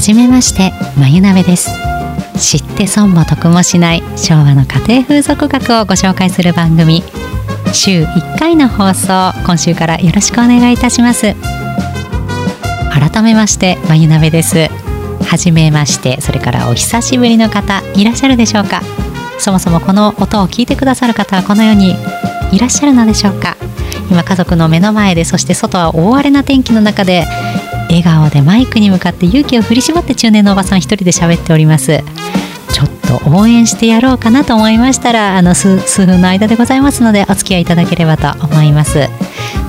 はじめましてまゆなべです。知って損も得もしない昭和の家庭風俗学をご紹介する番組週1回の放送今週からよろしくお願いいたします。改めましてまゆなべです。はじめましてそれからお久しぶりの方いらっしゃるでしょうか？そもそもこの音を聞いてくださる方はこの世にいらっしゃるのでしょうか？今家族の目の前でそして外は大荒れな天気の中で笑顔でマイクに向かって勇気を振り絞って中年のおばさん一人で喋っております。ちょっと応援してやろうかなと思いましたらあの数数分の間でございますのでお付き合いいただければと思います。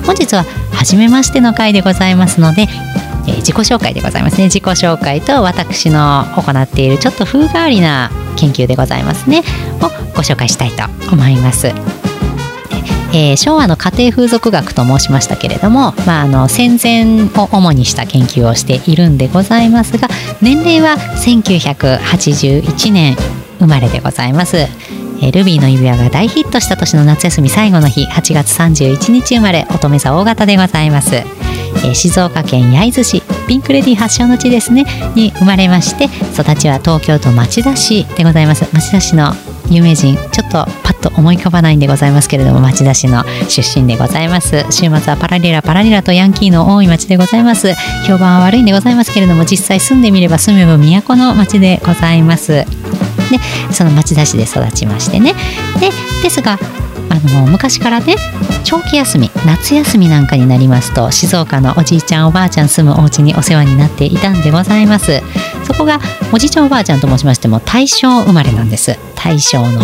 本日は初めましての回でございますのでえー自己紹介でございますね。自己紹介と私の行っているちょっと風変わりな研究でございますね。をご紹介したいと思います。えー昭和の家庭風俗学と申しましたけれども、まあ、あの戦前を主にした研究をしているんでございますが年齢は1981年生まれでございます。ルビーの指輪が大ヒットした年の夏休み最後の日8月31日生まれ乙女座大型でございます、静岡県焼津市ピンクレディ発祥の地ですねに生まれまして育ちは東京都町田市でございます町田市の有名人ちょっとパッと思い浮かばないんでございますけれども町田市の出身でございます。週末はパラリラパラリラとヤンキーの多い町でございます。評判は悪いんでございますけれども実際住んでみれば住めば都の町でございます。でその町田市で育ちましてね。でですがあの昔からね長期休み夏休みなんかになりますと静岡のおじいちゃんおばあちゃん住むお家にお世話になっていたんでございます。そこがおじいちゃんおばあちゃんと申しましても大正生まれなんです。大正の、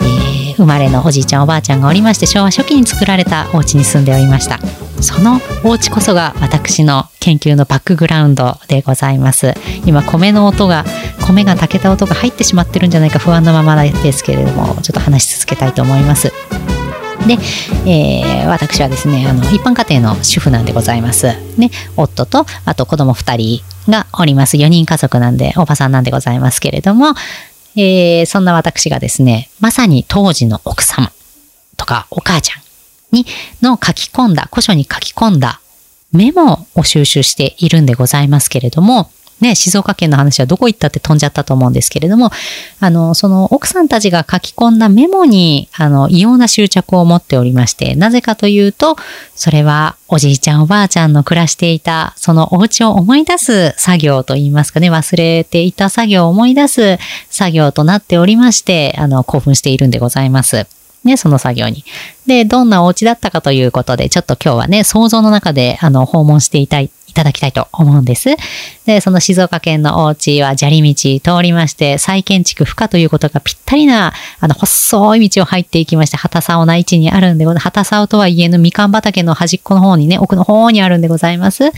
えー生まれのおじいちゃんおばあちゃんがおりまして昭和初期に作られたお家に住んでおりました。そのお家こそが私の研究のバックグラウンドでございます。今米の音が米が炊けた音が入ってしまってるんじゃないか不安なままですけれどもちょっと話し続けたいと思います。で、えー私はですねあの一般家庭の主婦なんでございます。ね、夫とあと子供2人がおります4人家族なんでおばさんなんでございますけれども、えーそんな私がですねまさに当時の奥様とかお母ちゃんにの書き込んだ古書に書き込んだメモを収集しているんでございますけれども、ね、静岡県の話はどこ行ったって飛んじゃったと思うんですけれども、あの、その奥さんたちが書き込んだメモに、あの、異様な執着を持っておりまして、なぜかというと、それはおじいちゃんおばあちゃんの暮らしていた、そのお家を思い出す作業といいますかね、忘れていた作業を思い出す作業となっておりまして、あの、興奮しているんでございます。ね、その作業に。で、どんなお家だったかということで、ちょっと今日はね、想像の中で、あの、訪問していたい、いただきたいと思うんです。で、その静岡県のお家は砂利道通りまして、再建築不可ということがぴったりな、あの、細い道を入っていきまして、畑竿な位置にあるんでございます。旗竿とはいえのみかん畑の端っこの方にね、奥の方にあるんでございます。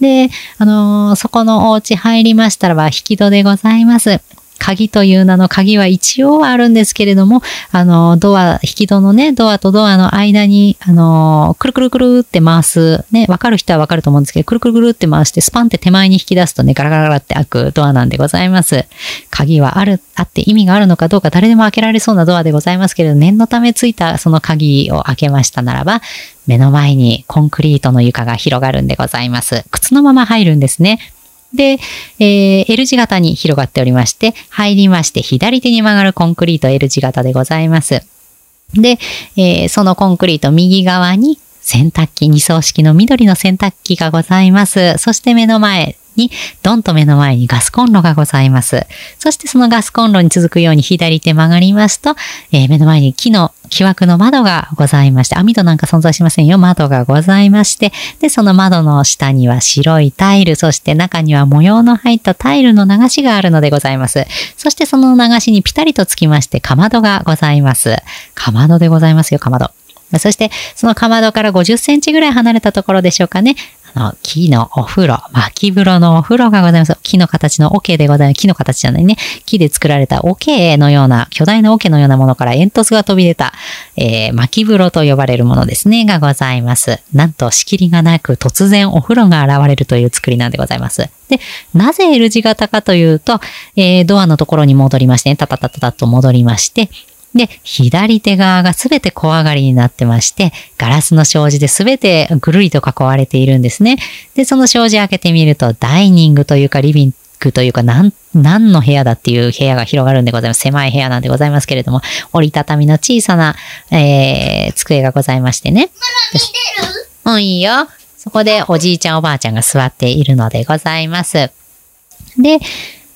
で、あのーそこのお家入りましたらば、引き戸でございます。鍵という名の鍵は一応はあるんですけれども、あの、ドア、引き戸のね、ドアとドアの間に、あの、くるくるくるって回す、ね、わかる人はわかると思うんですけど、くるくるくるって回して、スパンって手前に引き出すとね、ガラガラガラって開くドアなんでございます。鍵はある、あって意味があるのかどうか誰でも開けられそうなドアでございますけれど、念のためついたその鍵を開けましたならば、目の前にコンクリートの床が広がるんでございます。靴のまま入るんですね。で、えー L 字型に広がっておりまして、入りまして、左手に曲がるコンクリート L 字型でございます。で、えーそのコンクリート右側に洗濯機、二層式の緑の洗濯機がございます。そして目の前に、ドンと目の前にガスコンロがございます。そしてそのガスコンロに続くように左手曲がりますと、えー目の前に木の木枠の窓がございまして、網戸なんか存在しませんよ。窓がございまして、で、その窓の下には白いタイル、そして中には模様の入ったタイルの流しがあるのでございます。そしてその流しにピタリとつきまして、かまどがございます。かまどでございますよ、かまど。そして、そのかまどから50センチぐらい離れたところでしょうかね。あの、木のお風呂、薪風呂のお風呂がございます。木の形の桶でございます。木の形じゃないね。木で作られた桶のような、巨大な桶のようなものから煙突が飛び出た、えー、薪風呂と呼ばれるものですね、がございます。なんと仕切りがなく突然お風呂が現れるという作りなんでございます。で、なぜ L 字型かというと、えードアのところに戻りまして、タタタタタと戻りまして、で、左手側がすべて小上がりになってまして、ガラスの障子ですべてぐるりと囲われているんですね。で、その障子開けてみると、ダイニングというかリビンクというか、なん、何の部屋だっていう部屋が広がるんでございます。狭い部屋なんでございますけれども、折りたたみの小さな、えー、机がございましてね。うん、いいよ。そこでおじいちゃんおばあちゃんが座っているのでございます。で、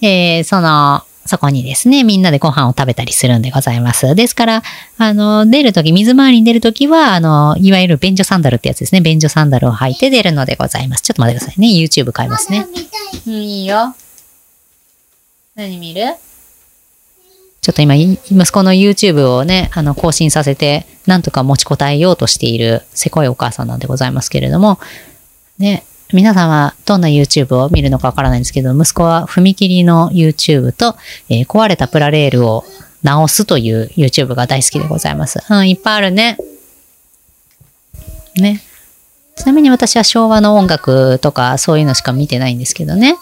えー、その、そこにですね、みんなでご飯を食べたりするんでございます。ですから、あの、出るとき、水回りに出るときは、あの、いわゆる便所サンダルってやつですね。便所サンダルを履いて出るのでございます。ちょっと待ってくださいね。YouTube 買いますね。うん、いいよ。何見る？ちょっと今、息子の YouTube をね、あの、更新させて、なんとか持ちこたえようとしている、せこいお母さんなんでございますけれども、ね、皆さんはどんな YouTube を見るのかわからないんですけど、息子は踏切の YouTube と、えー、壊れたプラレールを直すという YouTube が大好きでございます。うん、いっぱいあるね。ね。ちなみに私は昭和の音楽とかそういうのしか見てないんですけどね。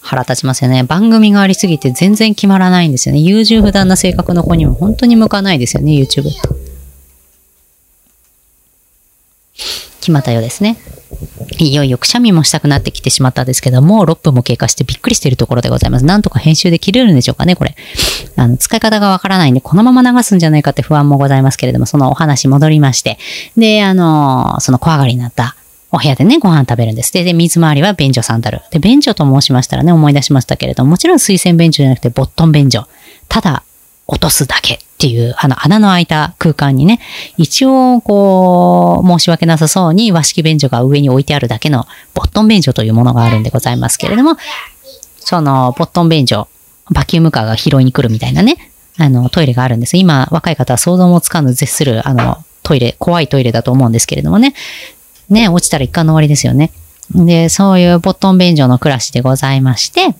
腹立ちますよね。番組がありすぎて全然決まらないんですよね。優柔不断な性格の子にも本当に向かないですよね、YouTube って。決まったようですね。いよいよくしゃみもしたくなってきてしまったんですけども、6分も経過してびっくりしているところでございます。なんとか編集で切れるんでしょうかね、これ。あの、使い方がわからないんで、このまま流すんじゃないかって不安もございますけれども、そのお話戻りまして、で、あの、その怖がりになったお部屋でね、ご飯食べるんです。で、で水回りは便所サンダル。で、便所と申しましたらね、思い出しましたけれども、もちろん水洗便所じゃなくて、ボットン便所。ただ、落とすだけっていう、あの穴の開いた空間にね、一応、こう、申し訳なさそうに和式便所が上に置いてあるだけのボットン便所というものがあるんでございますけれども、そのボットン便所、バキュームカーが拾いに来るみたいなね、あの、トイレがあるんです。今、若い方は想像もつかぬ絶する、あの、トイレ、怖いトイレだと思うんですけれどもね。ね、落ちたら一貫の終わりですよね。で、そういうボットン便所の暮らしでございまして、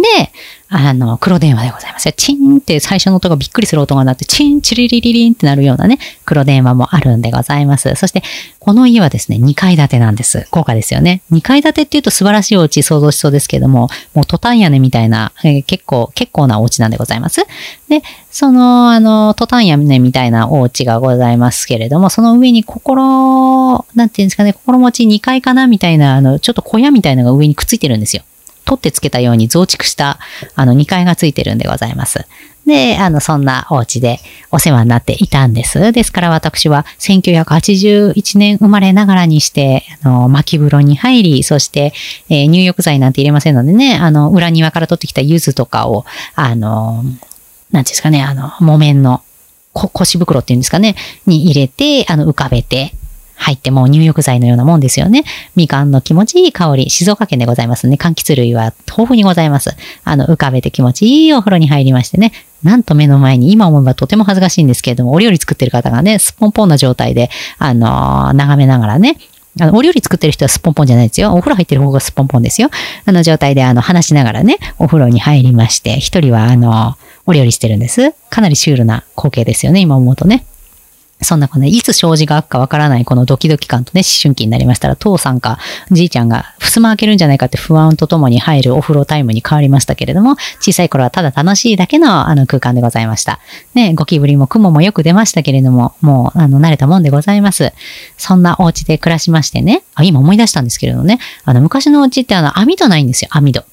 で、あの、黒電話でございますよ。チンって最初の音がびっくりする音が鳴って、チン、チリリリリンってなるようなね、黒電話もあるんでございます。そして、この家はですね、2階建てなんです。高価ですよね。2階建てっていうと素晴らしいお家想像しそうですけども、もうトタン屋根みたいな、えー、結構、結構なお家なんでございます。で、その、あの、トタン屋根みたいなお家がございますけれども、その上に心、なんていうんですかね、心持ち2階かなみたいな、あの、ちょっと小屋みたいなのが上にくっついてるんですよ。取ってつけたように増築した、あの、2階がついてるんでございます。で、あの、そんなお家でお世話になっていたんです。ですから私は1981年生まれながらにして、あの、巻風呂に入り、そして、えー、入浴剤なんて入れませんのでね、あの、裏庭から取ってきた柚子とかを、あの、なんですかね、あの、木綿の腰袋っていうんですかね、に入れて、あの、浮かべて、入ってもう入浴剤のようなもんですよね。みかんの気持ちいい香り、静岡県でございますね。柑橘類は豊富にございます。あの、浮かべて気持ちいいお風呂に入りましてね。なんと目の前に、今思えばとても恥ずかしいんですけれども、お料理作ってる方がね、すっぽんぽんな状態で、あのー、眺めながらね、あの、お料理作ってる人はすっぽんぽんじゃないですよ。お風呂入ってる方がすっぽんぽんですよ。あの状態で、あの、話しながらね、お風呂に入りまして、一人は、あの、お料理してるんです。かなりシュールな光景ですよね、今思うとね。そんなこの、ね、いつ障子が開くかわからないこのドキドキ感とね、思春期になりましたら、父さんかじいちゃんが襖開けるんじゃないかって不安とともに入るお風呂タイムに変わりましたけれども、小さい頃はただ楽しいだけのあの空間でございました。ね、ゴキブリも雲もよく出ましたけれども、もうあの慣れたもんでございます。そんなお家で暮らしましてね、あ、今思い出したんですけれどもね、あの昔のお家ってあの網戸ないんですよ、網戸。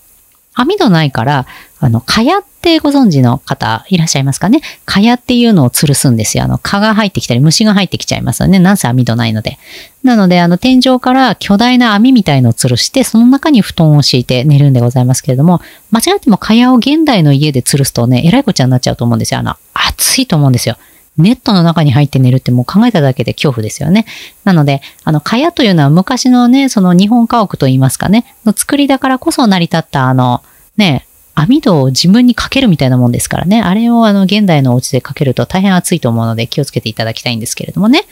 網戸ないから、あの、蚊帳ってご存知の方いらっしゃいますかね？蚊帳っていうのを吊るすんですよ。あの、蚊が入ってきたり虫が入ってきちゃいますよね。なんせ網戸ないので。なので、あの、天井から巨大な網みたいのを吊るして、その中に布団を敷いて寝るんでございますけれども、間違っても蚊帳を現代の家で吊るすとね、えらいこっちゃになっちゃうと思うんですよ。あの、暑いと思うんですよ。ネットの中に入って寝るってもう考えただけで恐怖ですよね。なので、あの、蚊帳というのは昔のね、その日本家屋といいますかね、の作りだからこそ成り立ったあの、ね、網戸を自分にかけるみたいなもんですからね。あれをあの、現代のお家でかけると大変暑いと思うので気をつけていただきたいんですけれどもね。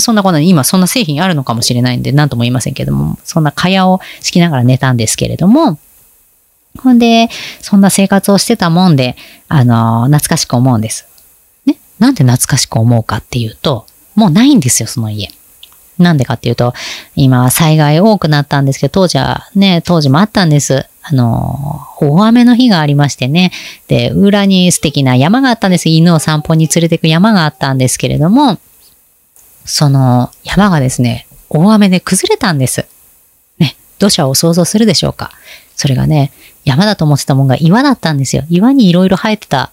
そんなことに今そんな製品あるのかもしれないんで何とも言いませんけども、そんな蚊帳を敷きながら寝たんですけれども、ほんで、そんな生活をしてたもんで、あの、懐かしく思うんです。なんで懐かしく思うかっていうと、もうないんですよ、その家。なんでかっていうと、今災害多くなったんですけど、当時はね、当時もあったんです。あの、大雨の日がありましてね。で、裏に素敵な山があったんです。犬を散歩に連れてく山があったんですけれども、その山がですね、大雨で崩れたんです。ね土砂を想像するでしょうかそれがね、山だと思ってたもんが岩だったんですよ。岩にいろいろ生えてた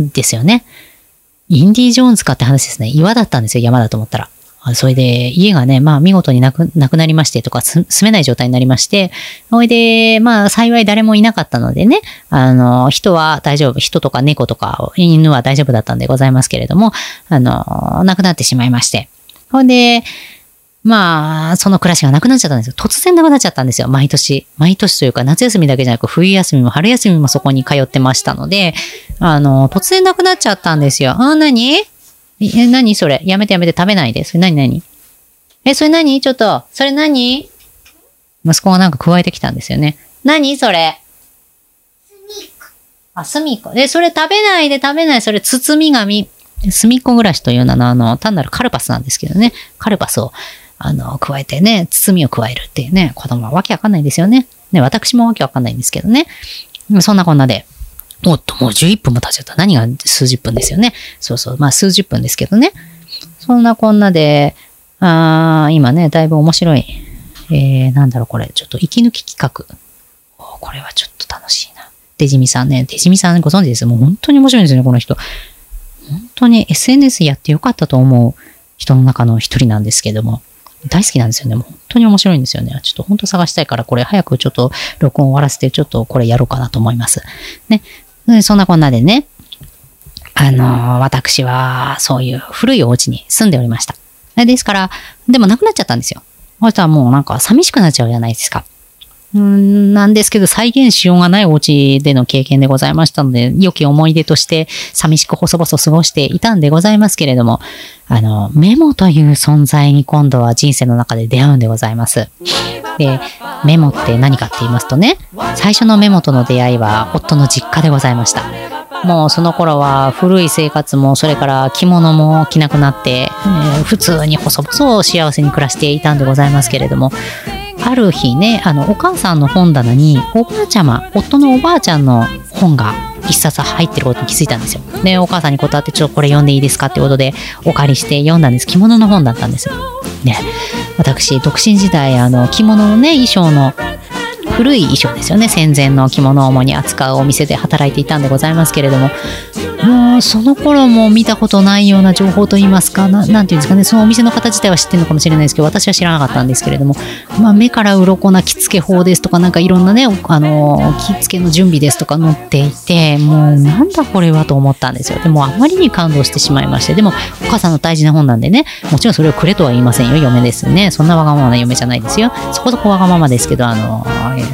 んですよね。インディ・ジョーンズかって話ですね。岩だったんですよ、山だと思ったら。それで、家がね、まあ見事になく、なくなりましてとか、住めない状態になりまして、それで、まあ幸い誰もいなかったのでね、あの、人は大丈夫、人とか猫とか犬は大丈夫だったんでございますけれども、あの、亡くなってしまいまして。ほんで、まあ、その暮らしがなくなっちゃったんですよ。突然なくなっちゃったんですよ。毎年。毎年というか、夏休みだけじゃなく、冬休みも春休みもそこに通ってましたので、あの、突然なくなっちゃったんですよ。あ、何？え、何？それやめてやめて食べないで。それ何？何？え、それ何？ちょっと、それ何？息子がなんか加えてきたんですよね。何？それあ、すみっこ。え、それ食べないで食べない。それ包み紙。すみっこ暮らしというのは、あの、単なるカルパスなんですけどね。カルパスを、あの、加えてね、包みを加えるっていうね、子供はわけわかんないですよね。ね、私もわけわかんないんですけどね。そんなこんなで、おっと、もう11分も経っちゃった。何が数十分ですよね。そうそう。まあ数十分ですけどね。そんなこんなで、あ今ね、だいぶ面白い。えー、なんだろう、これ。ちょっと息抜き企画。これはちょっと楽しいな。デジミさんね。デジミさんご存知です？もう本当に面白いんですよね、この人。本当に SNS やってよかったと思う人の中の一人なんですけども。大好きなんですよね。もう本当に面白いんですよね。ちょっと本当探したいから、これ早くちょっと録音終わらせて、ちょっとこれやろうかなと思います。ね。そんなこんなでね、あの、私はそういう古いお家に住んでおりました。ですから、でもなくなっちゃったんですよ。そしたらもうなんか寂しくなっちゃうじゃないですか。なんですけど、再現しようがないお家での経験でございましたので、良き思い出として寂しく細々過ごしていたんでございますけれども、あの、メモという存在に今度は人生の中で出会うんでございます。で、メモって何かって言いますとね、最初のメモとの出会いは夫の実家でございました。もうその頃は古い生活もそれから着物も着なくなって、えー、普通に細々幸せに暮らしていたんでございますけれどもある日ねあのお母さんの本棚におばあちゃま夫のおばあちゃんの本が一冊入ってることに気づいたんですよ。で、お母さんに断って、ちょっとこれ読んでいいですかってことで、お借りして読んだんです。着物の本だったんですよ。ね、私、独身時代、あの、着物のね、衣装の古い衣装ですよね。戦前の着物を主に扱うお店で働いていたんでございますけれども。もうその頃も見たことないような情報といいますかななんていうんですかねそのお店の方自体は知ってるのかもしれないですけど私は知らなかったんですけれども、まあ、目から鱗な着付け法ですとかなんかいろんなねあの着付けの準備ですとか載っていてもうなんだこれはと思ったんですよ。でもあまりに感動してしまいまして。でもお母さんの大事な本なんでねもちろんそれをくれとは言いませんよ嫁ですねそんなわがままな嫁じゃないですよ。そこそこわがままですけどあの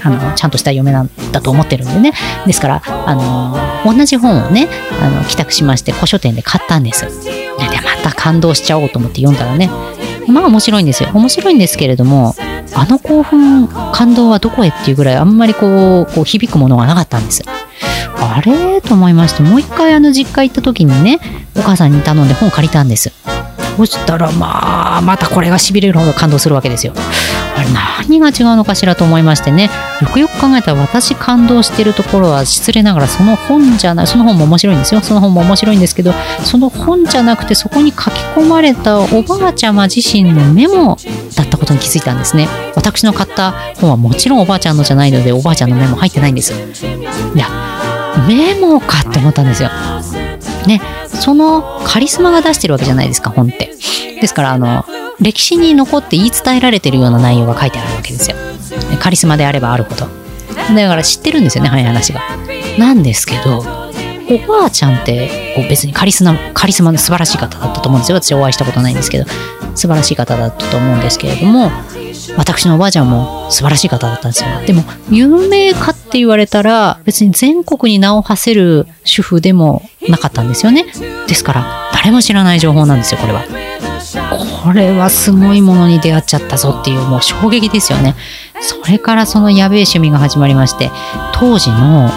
あのちゃんとした嫁なんだと思ってるんでね。ですからあの同じ本をねあの帰宅しまして古書店で買ったんです。でまた感動しちゃおうと思って読んだらね。まあ面白いんですよ。面白いんですけれどもあの興奮感動はどこへっていうぐらいあんまりこうこう響くものがなかったんです。あれ？と思いましてもう一回あの実家行った時にねお母さんに頼んで本を借りたんです。そしたらまあまたこれがしびれるほど感動するわけですよ。あれ何が違うのかしらと思いましてね。よくよく考えたら私感動してるところは失礼ながらその本じゃないその本も面白いんですよ。その本も面白いんですけどその本じゃなくてそこに書き込まれたおばあちゃま自身のメモだったことに気づいたんですね。私の買った本はもちろんおばあちゃんのじゃないのでおばあちゃんのメモ入ってないんです。いやメモかって思ったんですよ。ねそのカリスマが出してるわけじゃないですか本ってですからあの歴史に残って言い伝えられてるような内容が書いてあるわけですよ。カリスマであればあるほど。だから知ってるんですよね、早い話が。なんですけど、おばあちゃんってこう別にカリスマカリスマの素晴らしい方だったと思うんですよ。私お会いしたことないんですけど、素晴らしい方だったと思うんですけれども、私のおばあちゃんも素晴らしい方だったんですよ。でも、有名かって言われたら、別に全国に名を馳せる主婦でもなかったんですよね。ですから、誰も知らない情報なんですよ、これは。これはすごいものに出会っちゃったぞっていうもう衝撃ですよね。それからそのやべえ趣味が始まりまして、当時の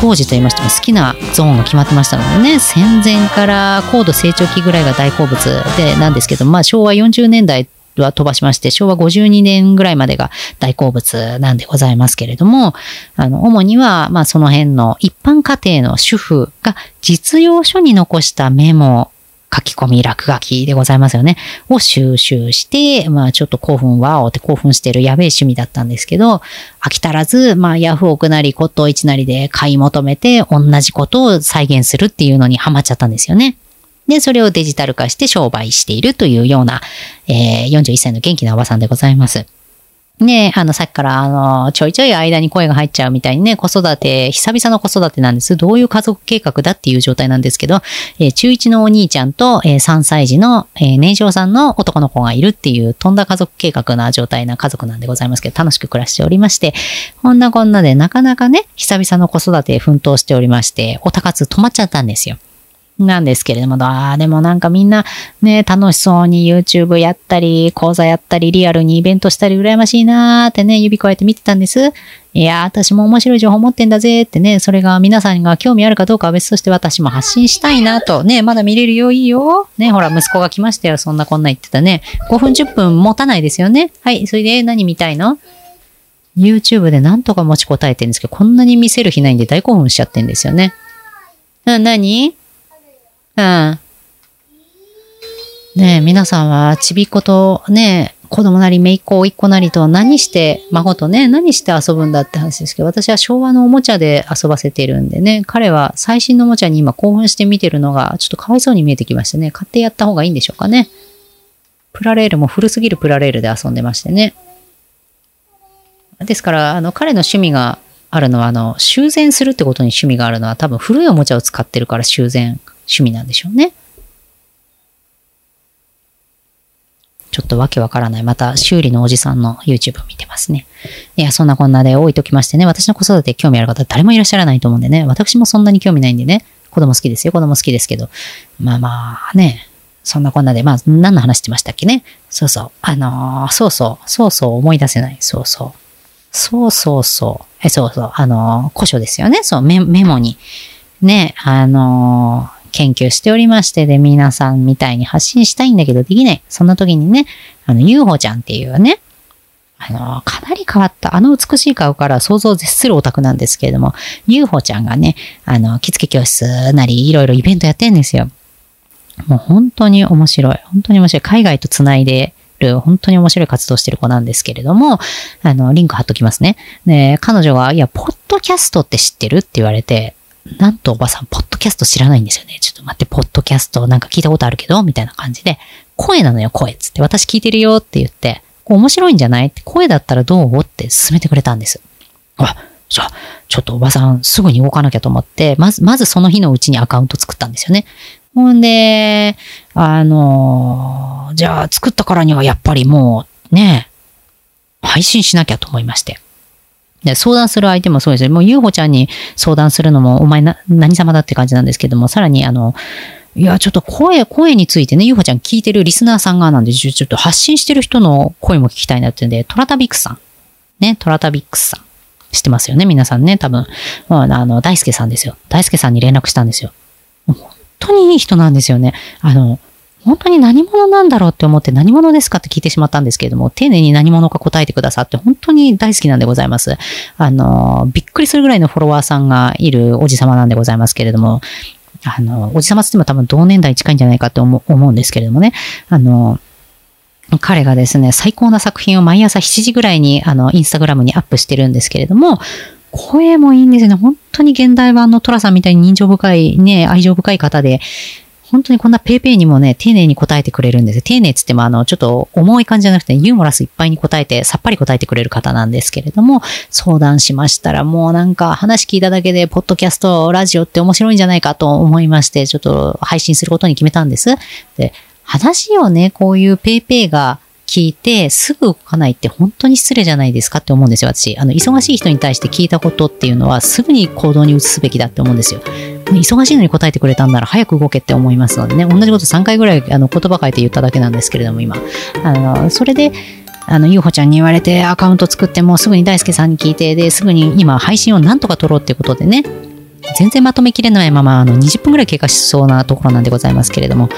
当時と言いましても好きなゾーンが決まってましたのでね戦前から高度成長期ぐらいが大好物でなんですけど、まあ、昭和40年代は飛ばしまして、昭和52年ぐらいまでが大好物なんでございますけれども、あの、主には、まあ、その辺の一般家庭の主婦が実用書に残したメモ書き込み、落書きでございますよね。を収集して、まあちょっと興奮わおって興奮してるやべえ趣味だったんですけど、飽き足らず、まあヤフオクなり骨董市なりで買い求めて同じことを再現するっていうのにハマっちゃったんですよね。で、それをデジタル化して商売しているというような、えー、41歳の元気なおばさんでございます。ねあの、さっきから、あの、ちょいちょい間に声が入っちゃうみたいにね、子育て、久々の子育てなんです。どういう家族計画だっていう状態なんですけど、えー、中1のお兄ちゃんと、えー、3歳児の、えー、年少さんの男の子がいるっていう、飛んだ家族計画な状態な家族なんでございますけど、楽しく暮らしておりまして、こんなこんなでなかなかね、久々の子育て奮闘しておりまして、お高津止まっちゃったんですよ。なんですけれども、ああ、でもなんかみんなね、楽しそうに YouTube やったり、講座やったり、リアルにイベントしたり、羨ましいなーってね、指加えて見てたんです。いやー、私も面白い情報持ってんだぜってね、それが皆さんが興味あるかどうかは別として私も発信したいなと。ね、まだ見れるよ、いいよ。ね、ほら、息子が来ましたよ。そんなこんな言ってたね。5分10分持たないですよね。はい、それで何見たいの ?YouTube でなんとか持ちこたえてるんですけど、こんなに見せる日ないんで大興奮しちゃってんですよね。な、何？ねえ、皆さんはちびっ子とね、子供なり姪っ子甥っ子なりと何して、孫とね、何して遊ぶんだって話ですけど、私は昭和のおもちゃで遊ばせてるんでね、彼は最新のおもちゃに今興奮して見てるのがちょっとかわいそうに見えてきましてね、買ってやった方がいいんでしょうかね。プラレールも古すぎるプラレールで遊んでましてね。ですから、あの、彼の趣味があるのは、あの、修繕するってことに趣味があるのは多分古いおもちゃを使ってるから修繕趣味なんでしょうね。ちょっとわけわからない。また修理のおじさんの YouTube 見てますね。いや、そんなこんなで置いときましてね、私の子育て興味ある方誰もいらっしゃらないと思うんでね、私もそんなに興味ないんでね、子供好きですよ、子供好きですけど。まあまあね、そんなこんなで、まあ何の話してましたっけね。そうそう。あのー、そうそう、そうそう思い出せない。そうそう。そうそうそう。え、そうそう。あのー、古書ですよね。そう、メモに。ね、あのー研究しておりまして、で、皆さんみたいに発信したいんだけどできない。そんな時にね、あの、UFO ちゃんっていうね、あの、かなり変わった、あの美しい顔から想像を絶するオタクなんですけれども、UFO ちゃんがね、あの、着付け教室なり、いろいろイベントやってんですよ。もう本当に面白い。本当に面白い。海外と繋いでる、本当に面白い活動してる子なんですけれども、あの、リンク貼っときますね。で、彼女が、いや、ポッドキャストって知ってるって言われて、なんとおばさん、ポッドキャスト知らないんですよね。ちょっと待って、ポッドキャストなんか聞いたことあるけど、みたいな感じで、声なのよ、声っつって。私聞いてるよって言って、面白いんじゃない？って声だったらどう？って勧めてくれたんです。あ、じゃあ、ちょっとおばさんすぐに動かなきゃと思って、まず、まずその日のうちにアカウント作ったんですよね。ほんで、あのじゃあ作ったからにはやっぱりもうね、配信しなきゃと思いまして。で、相談する相手もそうですよ。もう、ゆうほちゃんに相談するのも、お前な、何様だって感じなんですけども、さらに、あの、いや、ちょっと声、声についてね、ゆうほちゃん聞いてるリスナーさんがなんで、ちょっと発信してる人の声も聞きたいなってんで、トラタビックスさん。ね、トラタビックスさん。知ってますよね、皆さんね、多分。まあ、あの、大輔さんですよ。大輔さんに連絡したんですよ。本当にいい人なんですよね。あの、本当に何者なんだろうって思って何者ですかって聞いてしまったんですけれども、丁寧に何者か答えてくださって本当に大好きなんでございます。あの、びっくりするぐらいのフォロワーさんがいるおじさまなんでございますけれども、あの、おじさまって言っても多分同年代近いんじゃないかと思うんですけれどもね、あの、彼がですね、最高な作品を毎朝7時ぐらいに、あの、インスタグラムにアップしてるんですけれども、声もいいんですよね。本当に現代版のトラさんみたいに人情深い、ね、愛情深い方で、本当にこんな paypay にもね、丁寧に答えてくれるんです。丁寧つってもあの、ちょっと重い感じじゃなくて、ユーモラスいっぱいに答えて、さっぱり答えてくれる方なんですけれども、相談しましたら、もうなんか話聞いただけで、ポッドキャスト、ラジオって面白いんじゃないかと思いまして、ちょっと配信することに決めたんです。で、話をね、こういう paypay が聞いてすぐ動かないって本当に失礼じゃないですかって思うんですよ、私。あの、忙しい人に対して聞いたことっていうのはすぐに行動に移すべきだって思うんですよ。忙しいのに答えてくれたんなら早く動けって思いますのでね、同じこと3回ぐらいあの言葉変えて言っただけなんですけれども、今。あの、それで、あの、ゆうほちゃんに言われてアカウント作ってもすぐに大輔さんに聞いて、で、すぐに今配信をなんとか撮ろうってことでね、全然まとめきれないまま、あの、20分ぐらい経過しそうなところなんでございますけれども、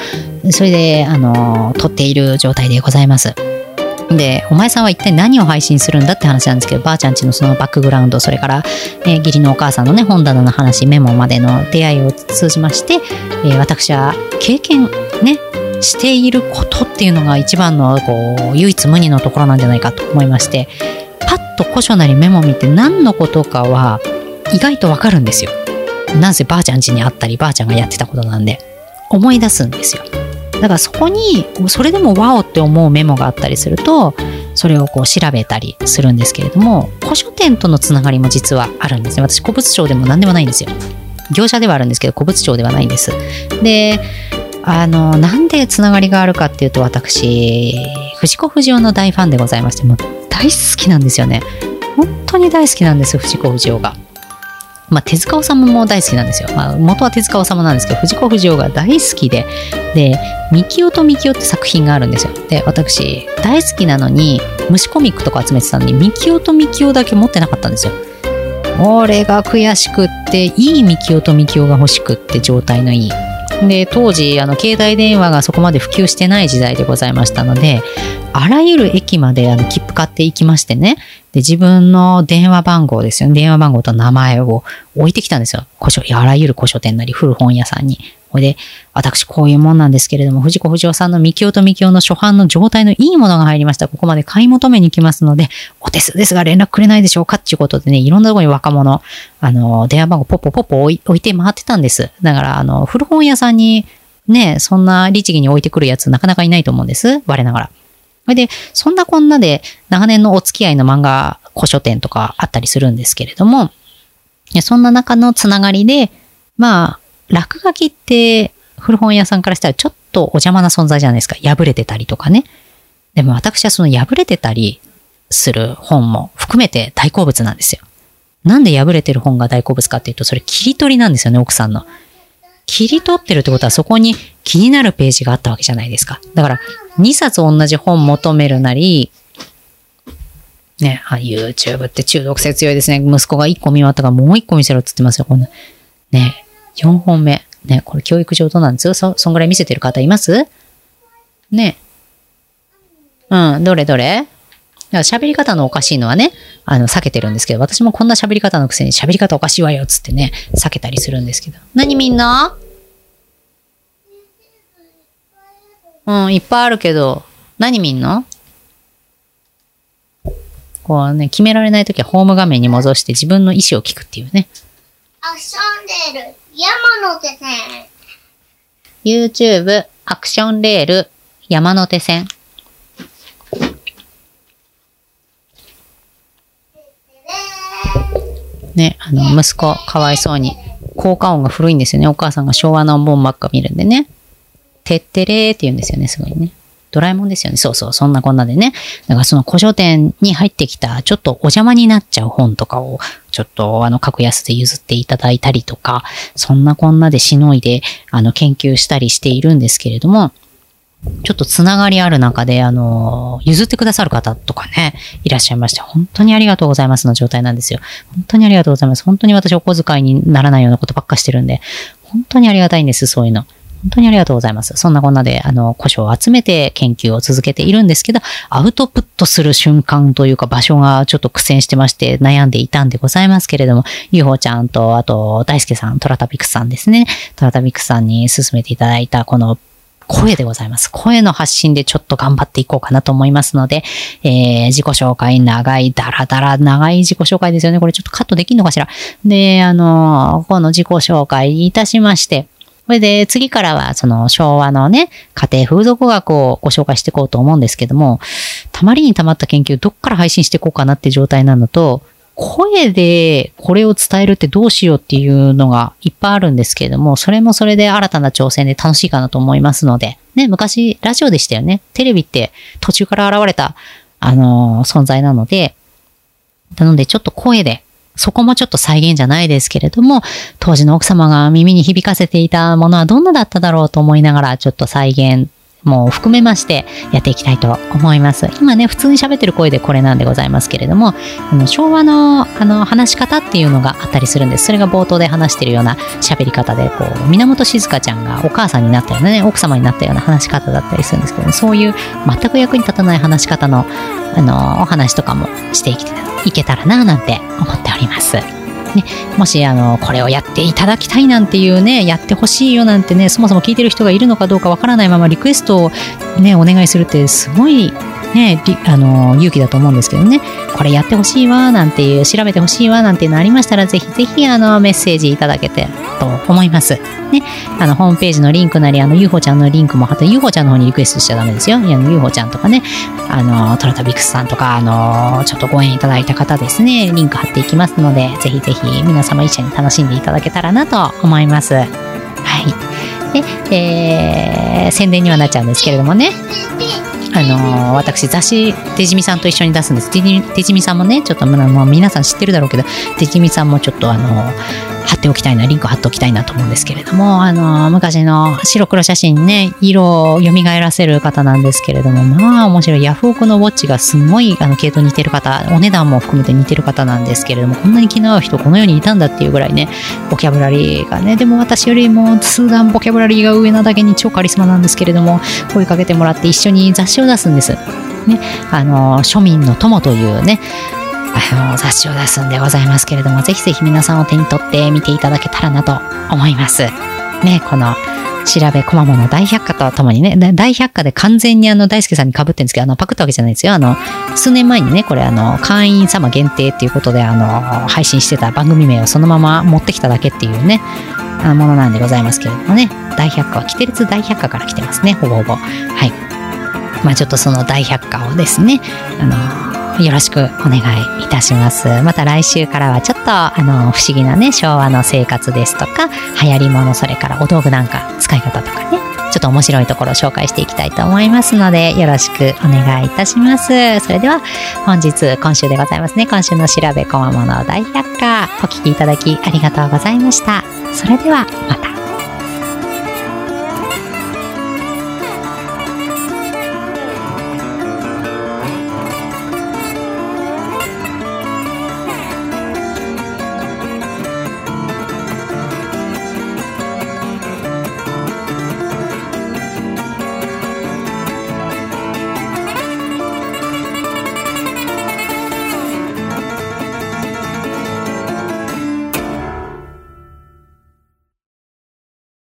それで、あの、撮っている状態でございます。で、お前さんは一体何を配信するんだって話なんですけど、ばあちゃんちのそのバックグラウンド、それから、えー、義理のお母さんのね、本棚の話、メモまでの出会いを通じまして、えー、私は経験ね、していることっていうのが一番のこう唯一無二のところなんじゃないかと思いましてパッと古書なりメモ見て何のことかは意外とわかるんですよ。なんせばあちゃん家にあったりばあちゃんがやってたことなんで思い出すんですよ。だからそこにそれでもワオって思うメモがあったりするとそれをこう調べたりするんですけれども古書店とのつながりも実はあるんですね。私古物商でも何でもないんですよ。業者ではあるんですけど古物商ではないんです。であのなんでつながりがあるかっていうと私藤子不二雄の大ファンでございましてもう大好きなんですよね。本当に大好きなんです藤子不二雄が。まあ、手塚治虫も大好きなんですよ。まあ、元は手塚治虫なんですけど、藤子不二雄が大好きで、で、ミキオとミキオって作品があるんですよ。で、私、大好きなのに、虫コミックとか集めてたのに、ミキオとミキオだけ持ってなかったんですよ。俺が悔しくって、いいミキオとミキオが欲しくって状態のいい。で、当時、あの、携帯電話がそこまで普及してない時代でございましたので、あらゆる駅まであの切符買っていきましてね。で、自分の電話番号ですよね。電話番号と名前を置いてきたんですよ。古書、あらゆる古書店なり古本屋さんに。ほいで、私こういうもんなんですけれども、藤子不二雄さんの三京と三京の初版の状態のいいものが入りました。ここまで買い求めに来ますので、お手数ですが連絡くれないでしょうか？っていうことでね、いろんなところに若者、あの、電話番号ポッポポッポ置いて回ってたんです。だから、あの、古本屋さんにね、そんな律儀に置いてくるやつなかなかいないと思うんです。我ながら。それで、そんなこんなで長年のお付き合いの漫画古書店とかあったりするんですけれども、そんな中のつながりで、まあ、落書きって古本屋さんからしたらちょっとお邪魔な存在じゃないですか。破れてたりとかね。でも私はその破れてたりする本も含めて大好物なんですよ。なんで破れてる本が大好物かっていうと、それ切り取りなんですよね、奥さんの。切り取ってるってことはそこに気になるページがあったわけじゃないですか。だから、2冊同じ本求めるなり、ね、あ、YouTube って中毒性強いですね。息子が1個見終わったからもう1個見せろって言ってますよ、こんな。ね、4本目。ね、これ教育上どうなんです？よそ、そんぐらい見せてる方います？ね。うん、どれどれ？喋り方のおかしいのはね、あの、避けてるんですけど、私もこんな喋り方のくせに喋り方おかしいわよ、つってね、避けたりするんですけど。何みんな？うん、いっぱいあるけど、何見んのこうね、決められないときはホーム画面に戻して自分の意思を聞くっていうね。アクションレール、山手線。YouTube、アクションレール、山手線。ね、あの、息子、かわいそうに。効果音が古いんですよね。お母さんが昭和の音ンばっか見るんでね。てってれーって言うんですよね、すごいね。ドラえもんですよね。そうそう、そんなこんなでね。だからその古書店に入ってきた、ちょっとお邪魔になっちゃう本とかを、ちょっとあの、格安で譲っていただいたりとか、そんなこんなでしのいで、あの、研究したりしているんですけれども、ちょっとつながりある中で、あの、譲ってくださる方とかね、いらっしゃいまして、本当にありがとうございますの状態なんですよ。本当にありがとうございます。本当に私お小遣いにならないようなことばっかしてるんで、本当にありがたいんです、そういうの。本当にありがとうございます。そんなこんなで、あの、古書を集めて研究を続けているんですけど、アウトプットする瞬間というか場所がちょっと苦戦してまして悩んでいたんでございますけれども、ゆうほちゃんと、あと、大輔さん、トラタビクスさんですね。トラタビクスさんに進めていただいたこの声でございます。声の発信でちょっと頑張っていこうかなと思いますので、えー、自己紹介、長い、だらだら長い自己紹介ですよね。これちょっとカットできんのかしら。で、あの、この自己紹介いたしまして、それで次からはその昭和のね、家庭風俗学をご紹介していこうと思うんですけども、たまりにたまった研究どっから配信していこうかなって状態なのと、声でこれを伝えるってどうしようっていうのがいっぱいあるんですけれども、それもそれで新たな挑戦で楽しいかなと思いますので、ね、昔ラジオでしたよね。テレビって途中から現れた、あのー、存在なので、なのでちょっと声でそこもちょっと再現じゃないですけれども、当時の奥様が耳に響かせていたものはどんなだっただろうと思いながら、ちょっと再現も含めましてやっていきたいと思います。今ね、普通に喋ってる声でこれなんでございますけれども、あの昭和のあの話し方っていうのがあったりするんです。それが冒頭で話してるような喋り方で、こう、源静香ちゃんがお母さんになったようなね、奥様になったような話し方だったりするんですけど、ね、そういう全く役に立たない話し方の、あの、お話とかもしていけたらな、なんて思っております。ね、もしあのこれをやっていただきたいなんていうねやってほしいよなんてねそもそも聞いてる人がいるのかどうかわからないままリクエストをねお願いするってすごいね、あの勇気だと思うんですけどねこれやってほしいわなんていう調べてほしいわなんていうのありましたらぜひぜひあのメッセージいただけてと思います。ね、あのホームページのリンクなりあの UFO ちゃんのリンクもあと UFO ちゃんの方にリクエストしちゃダメですよ。いや UFO ちゃんとかねあのトラタビクスさんとかあのちょっとご縁いただいた方ですねリンク貼っていきますのでぜひぜひ皆様一緒に楽しんでいただけたらなと思います。はいで、えー、宣伝にはなっちゃうんですけれどもねあの私雑誌手じみさんと一緒に出すんです。手じみさんもねちょっともう皆さん知ってるだろうけど手じみさんもちょっとあのっておきたいなリンク貼っておきたいなと思うんですけれどもあの昔の白黒写真ね色を蘇らせる方なんですけれどもまあ面白いヤフオクのウォッチがすごいあの系統似てる方お値段も含めて似てる方なんですけれどもこんなに気の合う人この世にいたんだっていうぐらいねボキャブラリーがねでも私よりも数段ボキャブラリーが上なだけに超カリスマなんですけれども声かけてもらって一緒に雑誌を出すんです。ね、あの庶民の友というねあの雑誌を出すんでございますけれどもぜひぜひ皆さんを手に取って見ていただけたらなと思います。ね、この調べこまもの大百科とともにね、大百科で完全にあの大輔さんに被ってるんですけど、あのパクったわけじゃないですよ。あの、数年前にね、これあの、会員様限定っていうことであの、配信してた番組名をそのまま持ってきただけっていうね、あものなんでございますけれどもね、大百科は、キテレツ大百科から来てますね、ほぼほぼ。はい。まあちょっとその大百科をですね、あの、よろしくお願いいたします。また来週からはちょっとあの不思議なね昭和の生活ですとか流行り物それからお道具なんか使い方とかねちょっと面白いところを紹介していきたいと思いますのでよろしくお願いいたします。それでは本日今週でございますね今週の調べこまもの大百科お聴きいただきありがとうございました。それではまた。